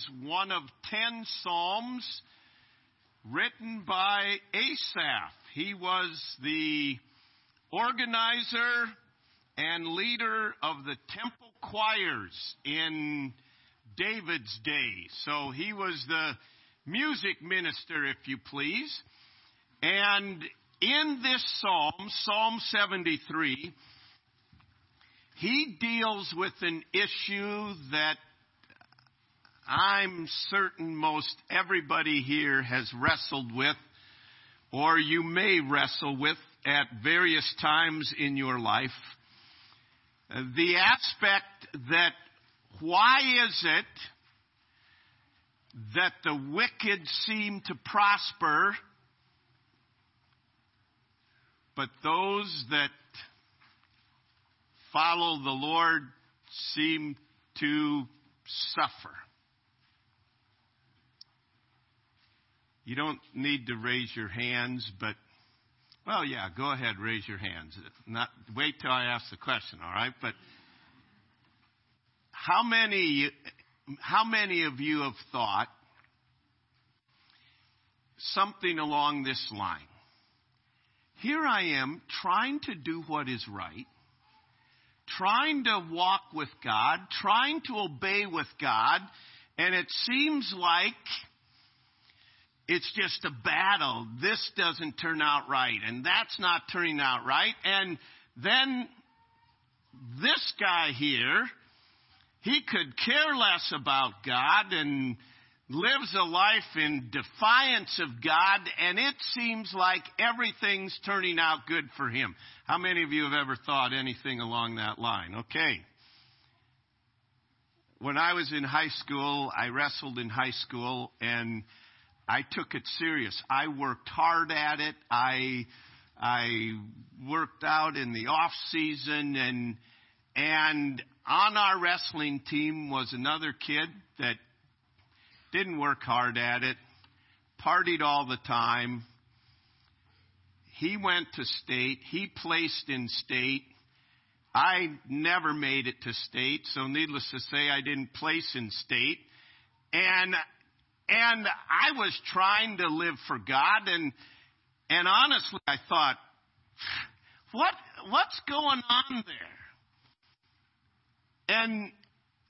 is one of ten psalms written by Asaph. He was the organizer and leader of the temple choirs in David's day. So he was the music minister, if you please. And in this psalm, Psalm 73, he deals with an issue that I'm certain most everybody here has wrestled with, or you may wrestle with at various times in your life. The aspect that why is it that the wicked seem to prosper, but those that follow the Lord seem to suffer? You don't need to raise your hands, but well, yeah, go ahead, raise your hands. Not wait till I ask the question, all right? But how many how many of you have thought something along this line? Here I am trying to do what is right, trying to walk with God, trying to obey with God, and it seems like it's just a battle. This doesn't turn out right, and that's not turning out right. And then this guy here, he could care less about God and lives a life in defiance of God, and it seems like everything's turning out good for him. How many of you have ever thought anything along that line? Okay. When I was in high school, I wrestled in high school, and I took it serious. I worked hard at it. I I worked out in the off season and and on our wrestling team was another kid that didn't work hard at it, partied all the time. He went to state, he placed in state. I never made it to state, so needless to say, I didn't place in state. And and I was trying to live for God and and honestly I thought what what's going on there? And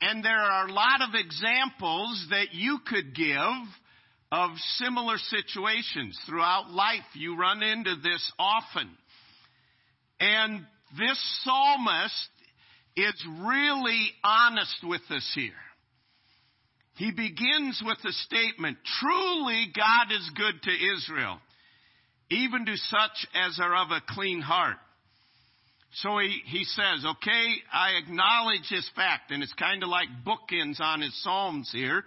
and there are a lot of examples that you could give of similar situations throughout life. You run into this often. And this psalmist is really honest with us here. He begins with a statement, truly God is good to Israel, even to such as are of a clean heart. So he, he says, okay, I acknowledge this fact, and it's kind of like bookends on his Psalms here.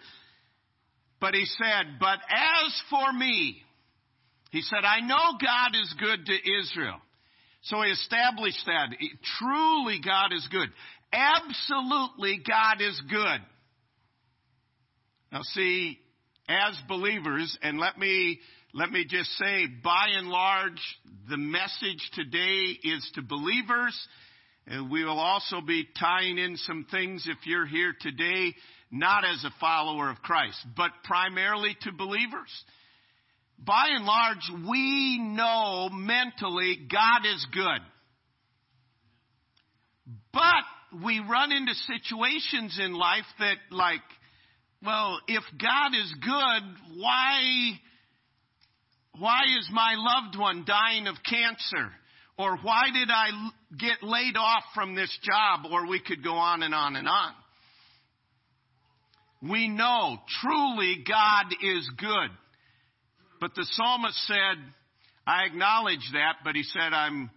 But he said, but as for me, he said, I know God is good to Israel. So he established that. Truly God is good. Absolutely God is good. Now see, as believers, and let me let me just say, by and large, the message today is to believers. And we will also be tying in some things if you're here today, not as a follower of Christ, but primarily to believers. By and large, we know mentally God is good. But we run into situations in life that like, well, if God is good, why why is my loved one dying of cancer? Or why did I get laid off from this job? Or we could go on and on and on. We know truly God is good. But the psalmist said, I acknowledge that, but he said, I'm,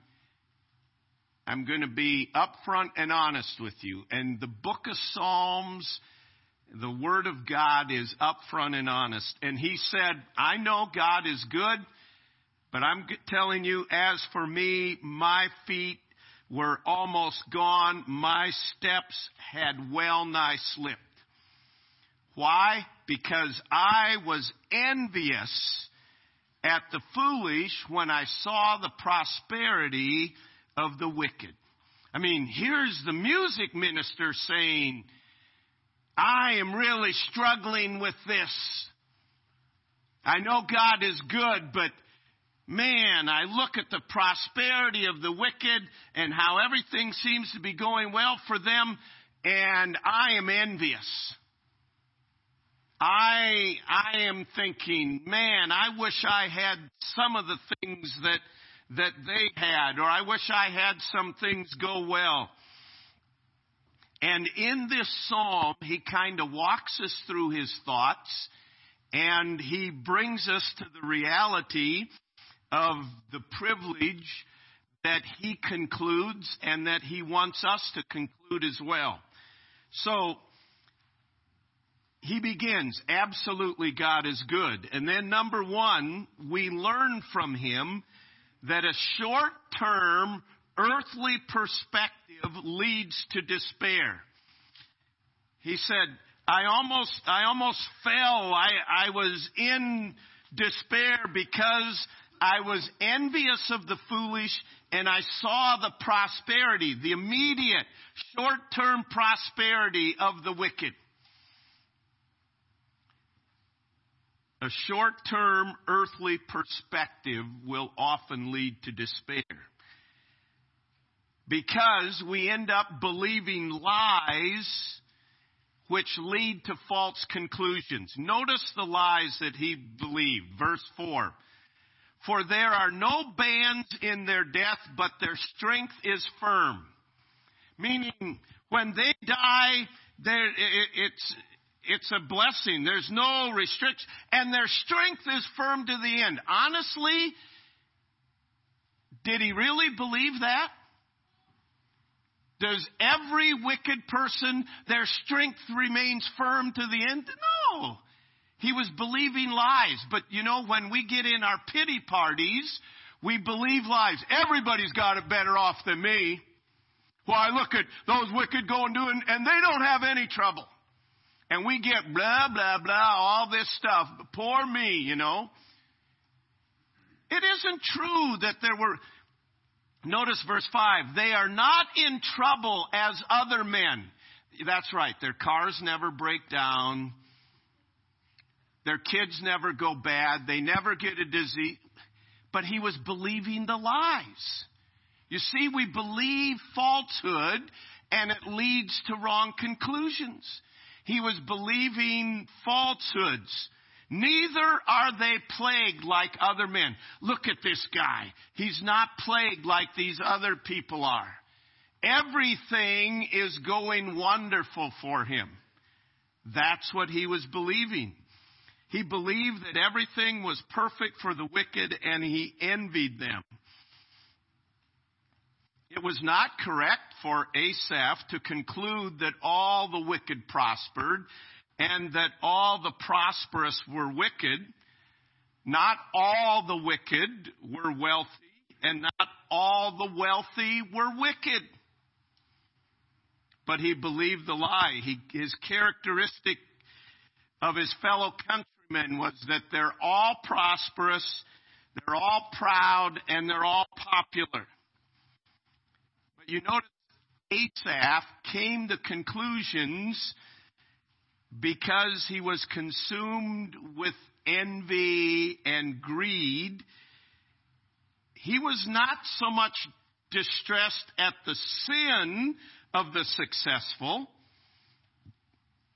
I'm going to be upfront and honest with you. And the book of Psalms the Word of God is upfront and honest. And he said, I know God is good, but I'm telling you, as for me, my feet were almost gone. My steps had well nigh slipped. Why? Because I was envious at the foolish when I saw the prosperity of the wicked. I mean, here's the music minister saying, I am really struggling with this. I know God is good, but man, I look at the prosperity of the wicked and how everything seems to be going well for them, and I am envious. I I am thinking, man, I wish I had some of the things that that they had, or I wish I had some things go well. And in this psalm, he kind of walks us through his thoughts and he brings us to the reality of the privilege that he concludes and that he wants us to conclude as well. So, he begins, absolutely God is good. And then number one, we learn from him that a short term earthly perspective leads to despair. He said, I almost, I almost fell. I, I was in despair because I was envious of the foolish and I saw the prosperity, the immediate short term prosperity of the wicked. A short term earthly perspective will often lead to despair. Because we end up believing lies which lead to false conclusions. Notice the lies that he believed. Verse 4. For there are no bands in their death, but their strength is firm. Meaning, when they die, it's, it's a blessing. There's no restriction. And their strength is firm to the end. Honestly, did he really believe that? Does every wicked person, their strength remains firm to the end? No. He was believing lies. But you know, when we get in our pity parties, we believe lies. Everybody's got it better off than me. Why, look at those wicked going doing, and they don't have any trouble. And we get blah, blah, blah, all this stuff. Poor me, you know. It isn't true that there were, Notice verse 5. They are not in trouble as other men. That's right. Their cars never break down. Their kids never go bad. They never get a disease. But he was believing the lies. You see, we believe falsehood and it leads to wrong conclusions. He was believing falsehoods Neither are they plagued like other men. Look at this guy. He's not plagued like these other people are. Everything is going wonderful for him. That's what he was believing. He believed that everything was perfect for the wicked and he envied them. It was not correct for Asaph to conclude that all the wicked prospered and that all the prosperous were wicked. Not all the wicked were wealthy, and not all the wealthy were wicked. But he believed the lie. He, his characteristic of his fellow countrymen was that they're all prosperous, they're all proud, and they're all popular. But you notice Asaph came to conclusions because he was consumed with envy and greed, he was not so much distressed at the sin of the successful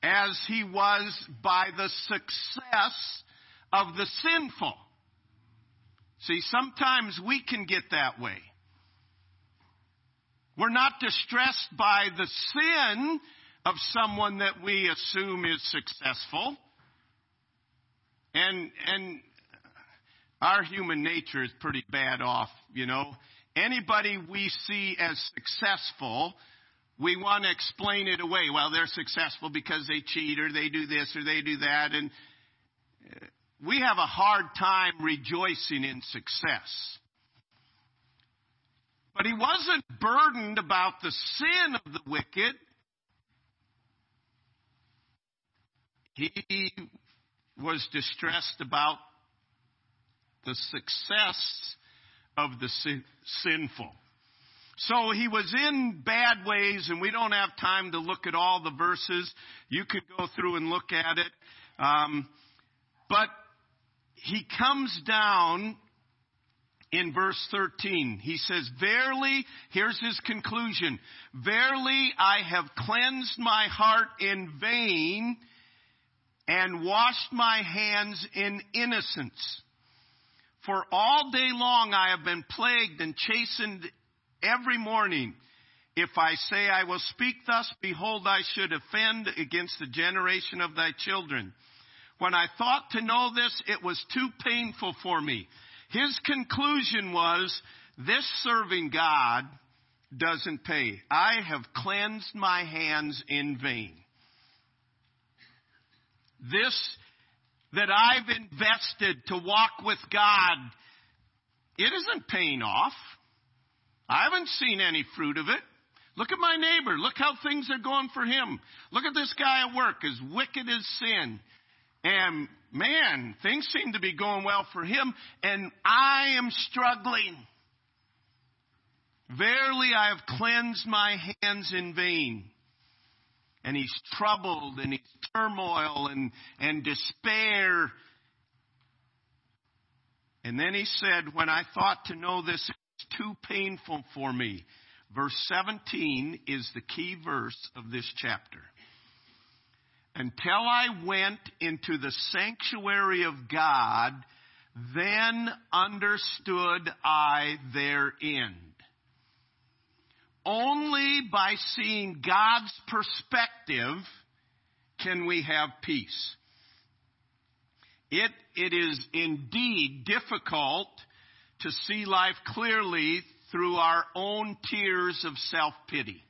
as he was by the success of the sinful. See, sometimes we can get that way. We're not distressed by the sin of someone that we assume is successful. And, and our human nature is pretty bad off, you know. Anybody we see as successful, we want to explain it away. Well, they're successful because they cheat or they do this or they do that. And we have a hard time rejoicing in success. But he wasn't burdened about the sin of the wicked. He was distressed about the success of the sin- sinful. So he was in bad ways, and we don't have time to look at all the verses. You could go through and look at it. Um, but he comes down in verse 13. He says, Verily, here's his conclusion. Verily, I have cleansed my heart in vain and washed my hands in innocence. For all day long I have been plagued and chastened every morning. If I say I will speak thus, behold, I should offend against the generation of thy children. When I thought to know this, it was too painful for me. His conclusion was, this serving God doesn't pay. I have cleansed my hands in vain. This that I've invested to walk with God, it isn't paying off. I haven't seen any fruit of it. Look at my neighbor. Look how things are going for him. Look at this guy at work, as wicked as sin. And man, things seem to be going well for him, and I am struggling. Verily, I have cleansed my hands in vain. And he's troubled and he's turmoil and, and despair. And then he said, When I thought to know this, too painful for me. Verse 17 is the key verse of this chapter. Until I went into the sanctuary of God, then understood I their end. Only by seeing God's perspective can we have peace. It, it is indeed difficult to see life clearly through our own tears of self pity.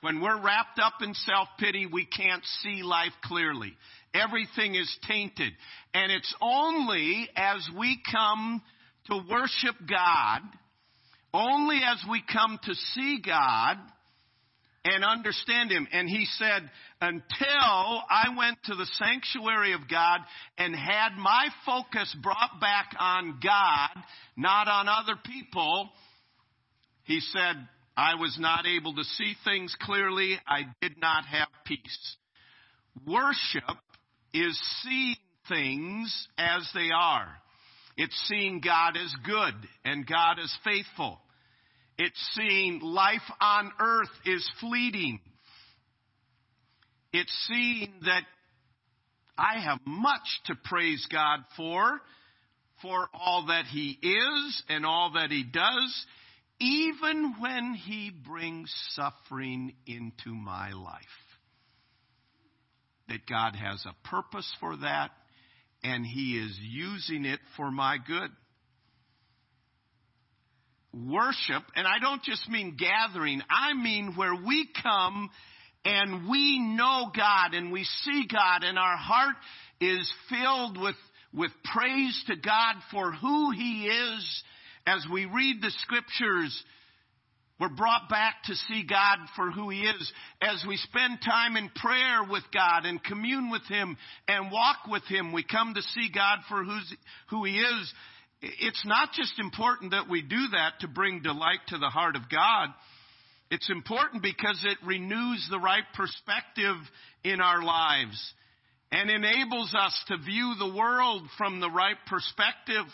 When we're wrapped up in self pity, we can't see life clearly. Everything is tainted. And it's only as we come to worship God, only as we come to see God and understand Him. And He said, until I went to the sanctuary of God and had my focus brought back on God, not on other people, He said, I was not able to see things clearly. I did not have peace. Worship is seeing things as they are. It's seeing God as good and God as faithful. It's seeing life on earth is fleeting. It's seeing that I have much to praise God for, for all that He is and all that He does even when He brings suffering into my life. That God has a purpose for that, and He is using it for my good. Worship, and I don't just mean gathering, I mean where we come and we know God and we see God, and our heart is filled with, with praise to God for who He is as we read the scriptures, we're brought back to see God for who He is. As we spend time in prayer with God and commune with Him and walk with Him, we come to see God for who He is. It's not just important that we do that to bring delight to the heart of God. It's important because it renews the right perspective in our lives and enables us to view the world from the right perspective.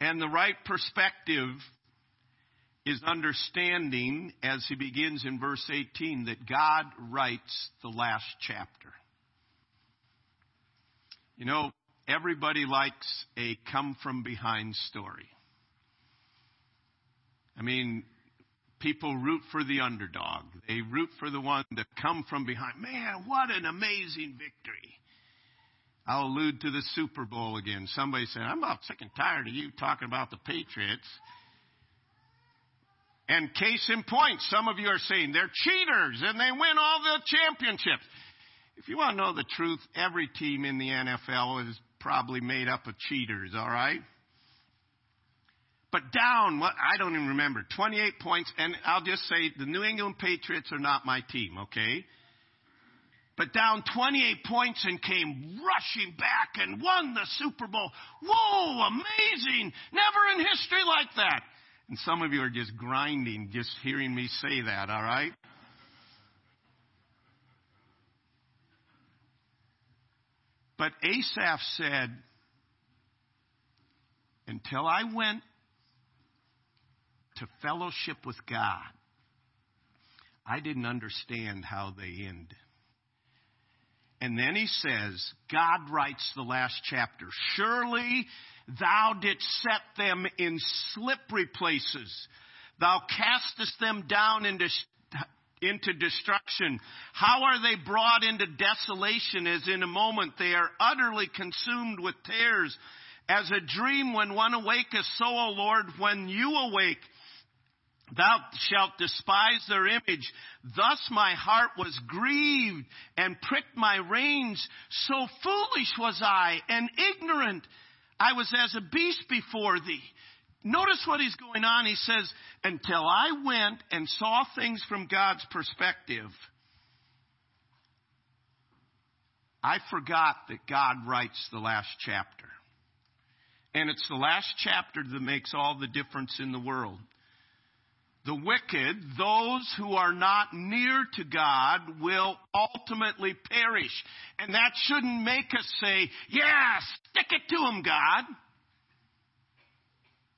And the right perspective is understanding, as he begins in verse 18, that God writes the last chapter. You know, everybody likes a come from behind story. I mean, people root for the underdog. They root for the one to come from behind. Man, what an amazing victory. I'll allude to the Super Bowl again. Somebody said, I'm about sick and tired of you talking about the Patriots. And case in point, some of you are saying they're cheaters and they win all the championships. If you want to know the truth, every team in the NFL is probably made up of cheaters, all right? But down, what I don't even remember, 28 points, and I'll just say the New England Patriots are not my team, okay? but down 28 points and came rushing back and won the Super Bowl. Whoa, amazing. Never in history like that. And some of you are just grinding just hearing me say that, all right? But Asaph said, until I went to fellowship with God, I didn't understand how they end. And then he says, God writes the last chapter, Surely thou didst set them in slippery places. Thou castest them down into, into destruction. How are they brought into desolation as in a moment they are utterly consumed with tears? As a dream when one awaketh, so, O Lord, when you awake, Thou shalt despise their image. Thus my heart was grieved and pricked my reins. So foolish was I and ignorant. I was as a beast before thee. Notice what he's going on. He says, until I went and saw things from God's perspective, I forgot that God writes the last chapter. And it's the last chapter that makes all the difference in the world. The wicked, those who are not near to God, will ultimately perish. And that shouldn't make us say, yeah, stick it to them, God.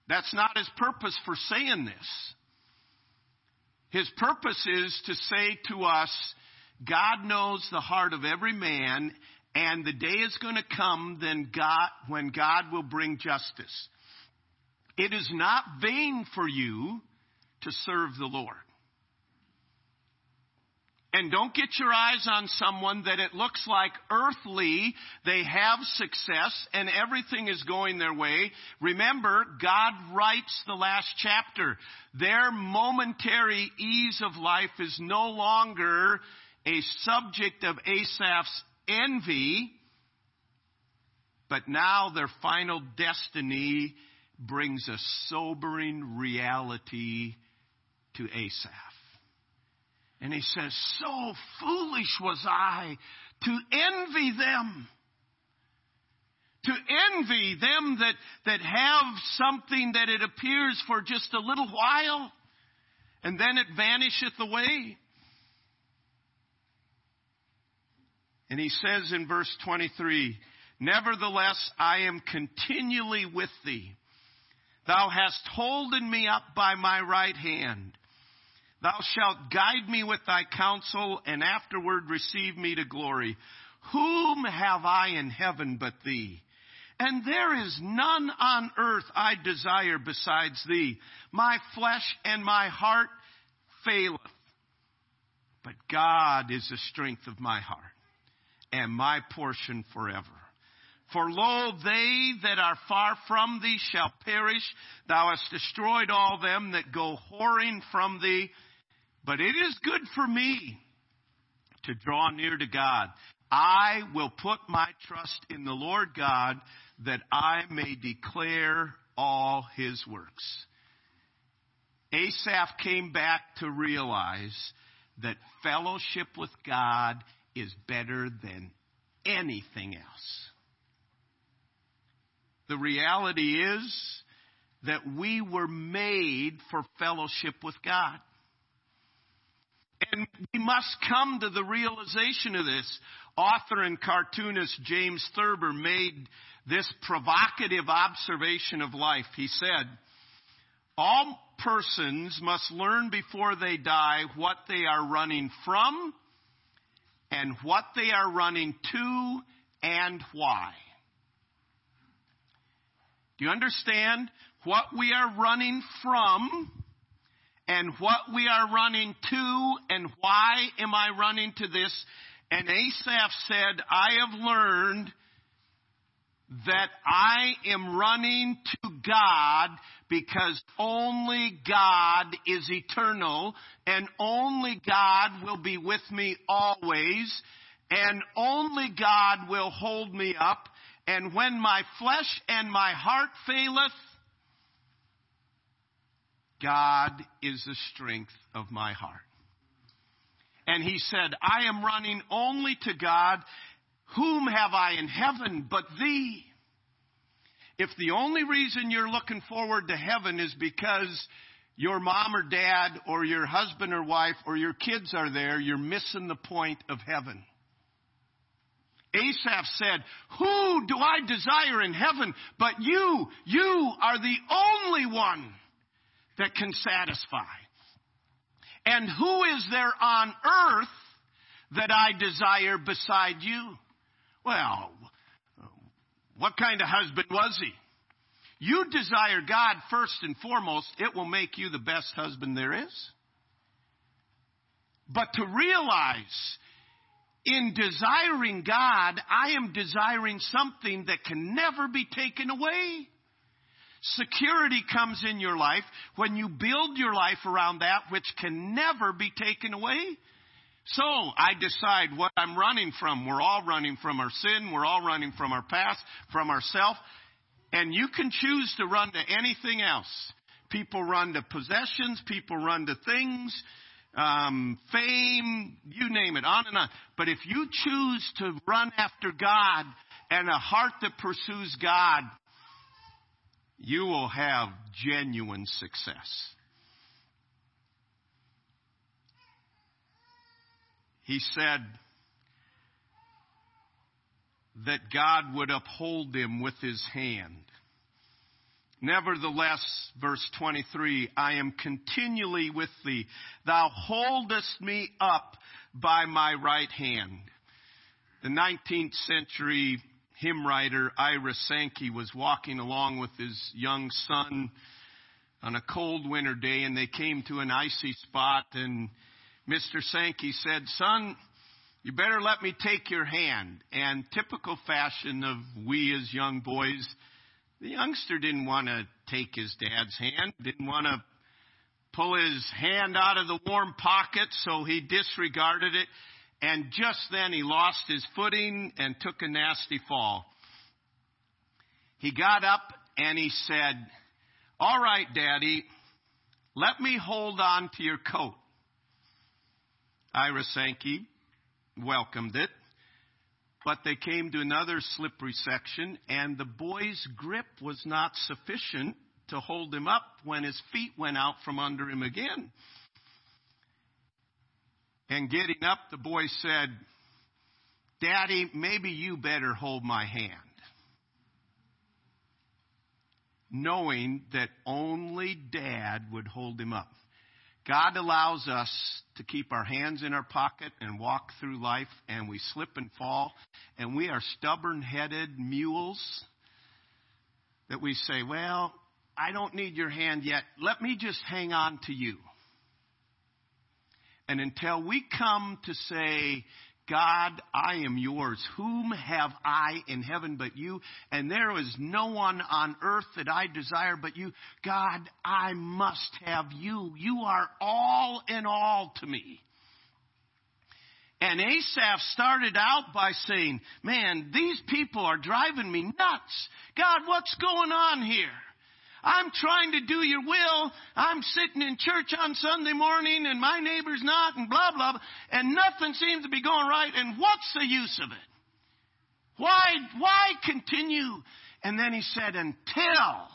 That's not his purpose for saying this. His purpose is to say to us, God knows the heart of every man, and the day is going to come then God, when God will bring justice. It is not vain for you to serve the Lord. And don't get your eyes on someone that it looks like earthly, they have success and everything is going their way. Remember, God writes the last chapter. Their momentary ease of life is no longer a subject of Asaph's envy, but now their final destiny brings a sobering reality to Asaph. And he says, So foolish was I to envy them. To envy them that, that have something that it appears for just a little while and then it vanisheth away. And he says in verse 23, Nevertheless, I am continually with thee. Thou hast holden me up by my right hand. Thou shalt guide me with thy counsel, and afterward receive me to glory. Whom have I in heaven but thee? And there is none on earth I desire besides thee. My flesh and my heart faileth. But God is the strength of my heart and my portion forever. For lo, they that are far from thee shall perish. Thou hast destroyed all them that go whoring from thee. But it is good for me to draw near to God. I will put my trust in the Lord God that I may declare all his works. Asaph came back to realize that fellowship with God is better than anything else. The reality is that we were made for fellowship with God. And we must come to the realization of this. Author and cartoonist James Thurber made this provocative observation of life. He said, All persons must learn before they die what they are running from and what they are running to and why. Do you understand what we are running from and what we are running to and why am I running to this? And Asaph said, I have learned that I am running to God because only God is eternal and only God will be with me always and only God will hold me up. And when my flesh and my heart faileth, God is the strength of my heart. And he said, I am running only to God. Whom have I in heaven but thee? If the only reason you're looking forward to heaven is because your mom or dad or your husband or wife or your kids are there, you're missing the point of heaven. Asaph said, Who do I desire in heaven but you? You are the only one that can satisfy. And who is there on earth that I desire beside you? Well, what kind of husband was he? You desire God first and foremost, it will make you the best husband there is. But to realize in desiring God, I am desiring something that can never be taken away. Security comes in your life when you build your life around that which can never be taken away. So I decide what I'm running from. We're all running from our sin. We're all running from our past, from ourself. And you can choose to run to anything else. People run to possessions. People run to things, um, fame, you name it, on and on. But if you choose to run after God and a heart that pursues God, you will have genuine success. He said that God would uphold him with his hand. Nevertheless, verse 23, I am continually with thee. Thou holdest me up by my right hand. The 19th century hymn writer Ira Sankey was walking along with his young son on a cold winter day and they came to an icy spot and Mr. Sankey said, son, you better let me take your hand. And typical fashion of we as young boys, the youngster didn't want to take his dad's hand, didn't want to pull his hand out of the warm pocket, so he disregarded it and just then he lost his footing and took a nasty fall. He got up and he said, All right, Daddy, let me hold on to your coat. Ira Sankey welcomed it, but they came to another slippery section, and the boy's grip was not sufficient to hold him up when his feet went out from under him again. And getting up, the boy said, Daddy, maybe you better hold my hand. Knowing that only dad would hold him up. God allows us to keep our hands in our pocket and walk through life, and we slip and fall, and we are stubborn headed mules that we say, Well, I don't need your hand yet. Let me just hang on to you. And until we come to say, God, I am yours. Whom have I in heaven but you? And there is no one on earth that I desire but you. God, I must have you. You are all in all to me. And Asaph started out by saying, Man, these people are driving me nuts. God, what's going on here? I'm trying to do your will. I'm sitting in church on Sunday morning and my neighbor's not and blah, blah, blah, and nothing seems to be going right. And what's the use of it? Why, why continue? And then he said, until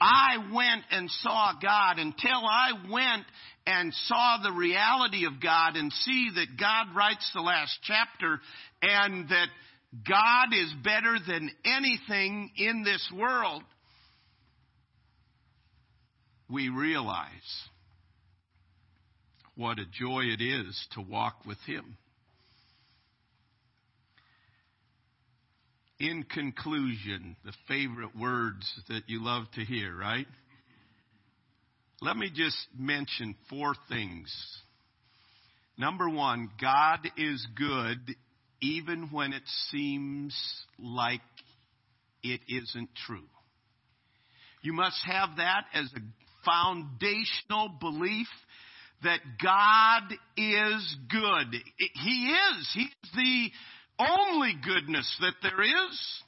I went and saw God, until I went and saw the reality of God and see that God writes the last chapter and that God is better than anything in this world we realize what a joy it is to walk with Him. In conclusion, the favorite words that you love to hear, right? Let me just mention four things. Number one, God is good even when it seems like it isn't true. You must have that as a foundational belief that God is good. He is. He's the only goodness that there is.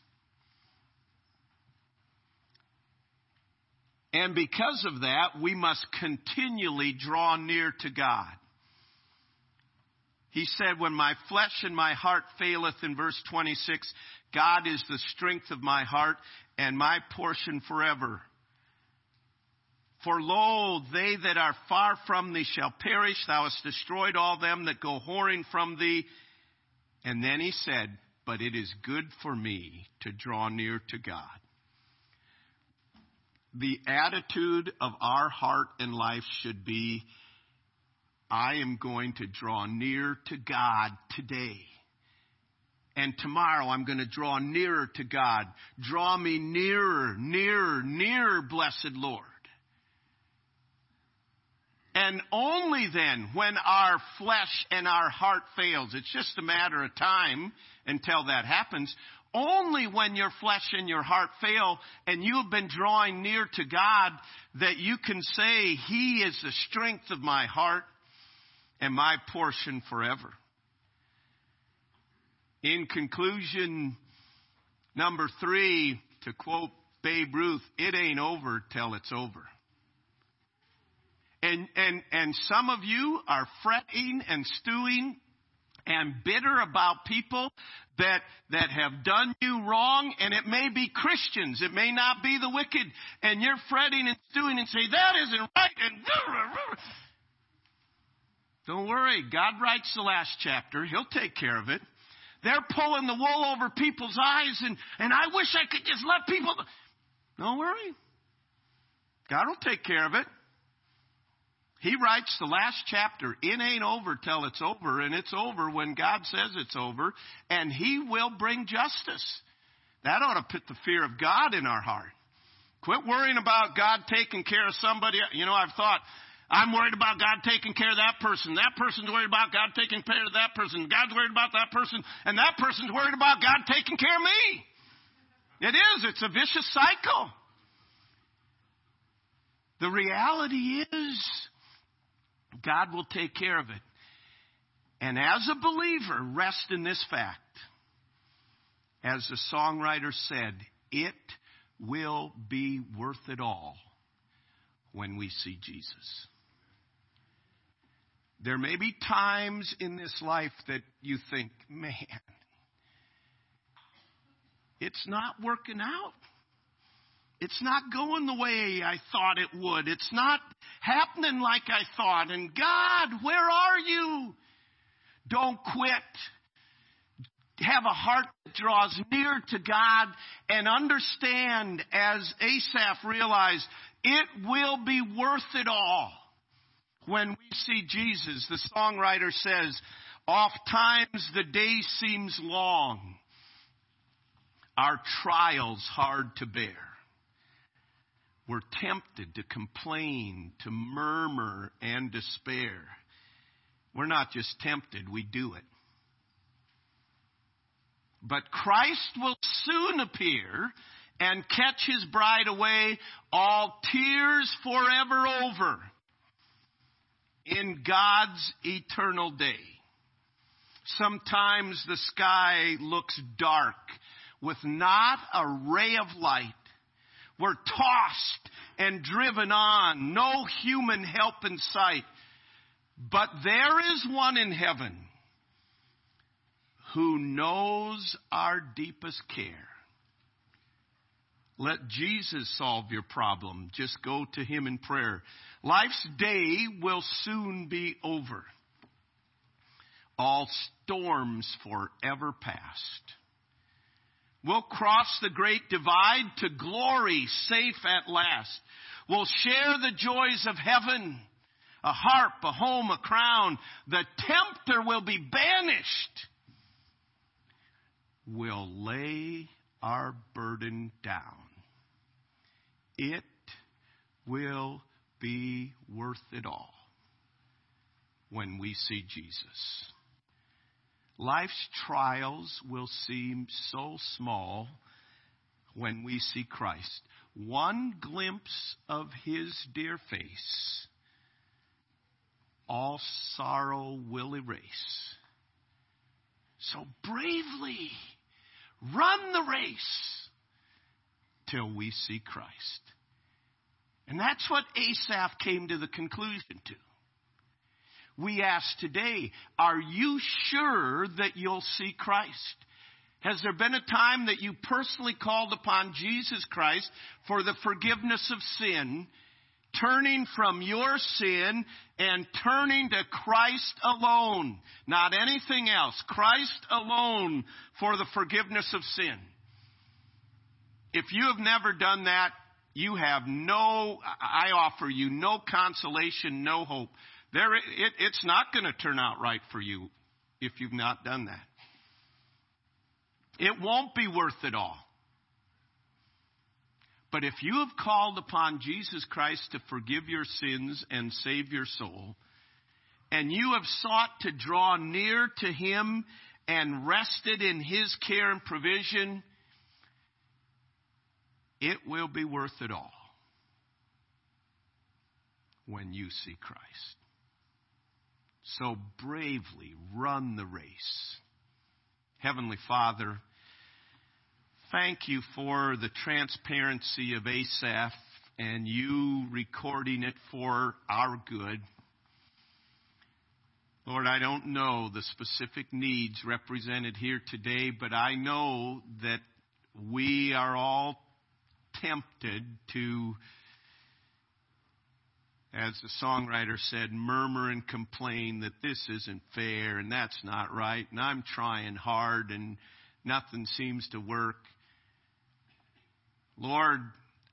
And because of that, we must continually draw near to God. He said, When my flesh and my heart faileth, in verse 26, God is the strength of my heart and my portion forever. For lo, they that are far from thee shall perish. Thou hast destroyed all them that go whoring from thee. And then he said, But it is good for me to draw near to God. The attitude of our heart and life should be, I am going to draw near to God today. And tomorrow I'm going to draw nearer to God. Draw me nearer, nearer, nearer, blessed Lord. And only then, when our flesh and our heart fails, it's just a matter of time until that happens. Only when your flesh and your heart fail and you have been drawing near to God that you can say, He is the strength of my heart and my portion forever. In conclusion, number three, to quote Babe Ruth, it ain't over till it's over. And, and, and some of you are fretting and stewing and bitter about people that, that have done you wrong, and it may be Christians, it may not be the wicked, and you're fretting and stewing and say, that isn't right, and don't worry, God writes the last chapter, He'll take care of it. They're pulling the wool over people's eyes, and, and I wish I could just let people. Don't worry. God will take care of it. He writes the last chapter. It ain't over till it's over, and it's over when God says it's over, and He will bring justice. That ought to put the fear of God in our heart. Quit worrying about God taking care of somebody. You know, I've thought, I'm worried about God taking care of that person. That person's worried about God taking care of that person. God's worried about that person. And that person's worried about God taking care of me. It is. It's a vicious cycle. The reality is, God will take care of it. And as a believer, rest in this fact. As the songwriter said, it will be worth it all when we see Jesus. There may be times in this life that you think, man, it's not working out. It's not going the way I thought it would. It's not happening like I thought. And God, where are you? Don't quit. Have a heart that draws near to God and understand, as Asaph realized, it will be worth it all when we see Jesus. The songwriter says, oft times the day seems long, our trials hard to bear. We're tempted to complain, to murmur, and despair. We're not just tempted, we do it. But Christ will soon appear and catch his bride away, all tears forever over in God's eternal day. Sometimes the sky looks dark with not a ray of light. We're tossed and driven on, no human help in sight. But there is one in heaven who knows our deepest care. Let Jesus solve your problem. Just go to Him in prayer. Life's day will soon be over. All storms forever past. We'll cross the great divide to glory safe at last. We'll share the joys of heaven. A harp, a home, a crown. The tempter will be banished. We'll lay our burden down. It will be worth it all when we see Jesus. Life's trials will seem so small when we see Christ. One glimpse of his dear face, all sorrow will erase. So bravely run the race till we see Christ. And that's what Asaph came to the conclusion to. We ask today, are you sure that you'll see Christ? Has there been a time that you personally called upon Jesus Christ for the forgiveness of sin turning from your sin and turning to Christ alone, not anything else, Christ alone for the forgiveness of sin. If you have never done that, you have no, I offer you no consolation, no hope. There, it, it's not going to turn out right for you if you've not done that. It won't be worth it all. But if you have called upon Jesus Christ to forgive your sins and save your soul, and you have sought to draw near to Him and rested in His care and provision, it will be worth it all when you see Christ. So bravely run the race. Heavenly Father, thank you for the transparency of Asaph and you recording it for our good. Lord, I don't know the specific needs represented here today, but I know that we are all tempted to, as the songwriter said, murmur and complain that this isn't fair and that's not right and I'm trying hard and nothing seems to work. Lord,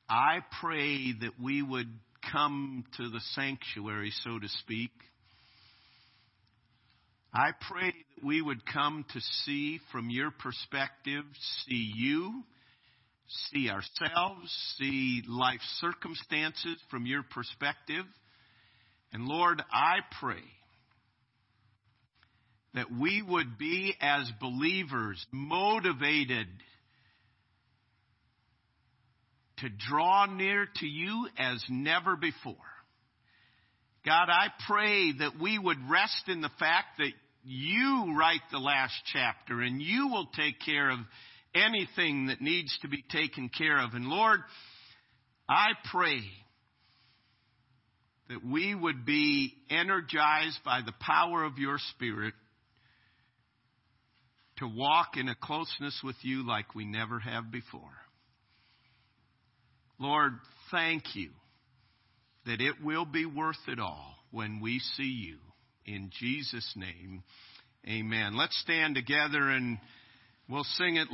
I pray that we would come to the sanctuary, so to speak. I pray that we would come to see from your perspective, see you, see ourselves, see life circumstances from your perspective. And Lord, I pray that we would be as believers motivated to draw near to you as never before. God, I pray that we would rest in the fact that you write the last chapter and you will take care of anything that needs to be taken care of. And Lord, I pray that we would be energized by the power of your Spirit to walk in a closeness with you like we never have before. Lord, thank you that it will be worth it all when we see you. In Jesus' name, amen. Let's stand together and we'll sing it.